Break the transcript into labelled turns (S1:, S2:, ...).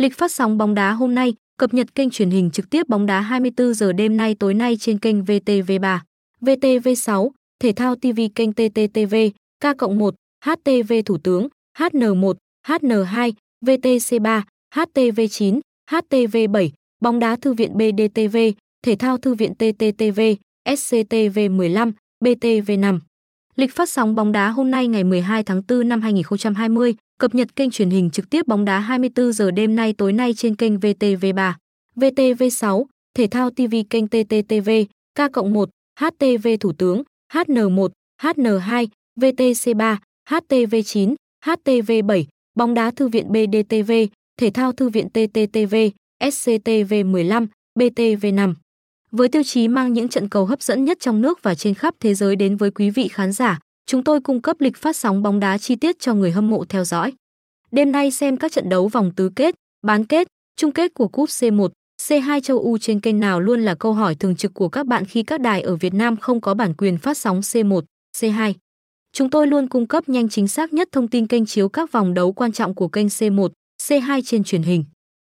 S1: Lịch phát sóng bóng đá hôm nay, cập nhật kênh truyền hình trực tiếp bóng đá 24 giờ đêm nay tối nay trên kênh VTV3, VTV6, Thể thao TV kênh TTTV, K1, HTV Thủ tướng, HN1, HN2, VTC3, HTV9, HTV7, bóng đá thư viện BDTV, thể thao thư viện TTTV, SCTV15, BTV5. Lịch phát sóng bóng đá hôm nay ngày 12 tháng 4 năm 2020, cập nhật kênh truyền hình trực tiếp bóng đá 24 giờ đêm nay tối nay trên kênh VTV3, VTV6, thể thao TV kênh TTTV, K1, HTV Thủ tướng, HN1, HN2, VTC3, HTV9, HTV7, bóng đá thư viện BDTV, thể thao thư viện TTTV, SCTV15, BTV5. Với tiêu chí mang những trận cầu hấp dẫn nhất trong nước và trên khắp thế giới đến với quý vị khán giả, chúng tôi cung cấp lịch phát sóng bóng đá chi tiết cho người hâm mộ theo dõi. Đêm nay xem các trận đấu vòng tứ kết, bán kết, chung kết của cúp C1, C2 châu U trên kênh nào luôn là câu hỏi thường trực của các bạn khi các đài ở Việt Nam không có bản quyền phát sóng C1, C2. Chúng tôi luôn cung cấp nhanh chính xác nhất thông tin kênh chiếu các vòng đấu quan trọng của kênh C1, C2 trên truyền hình.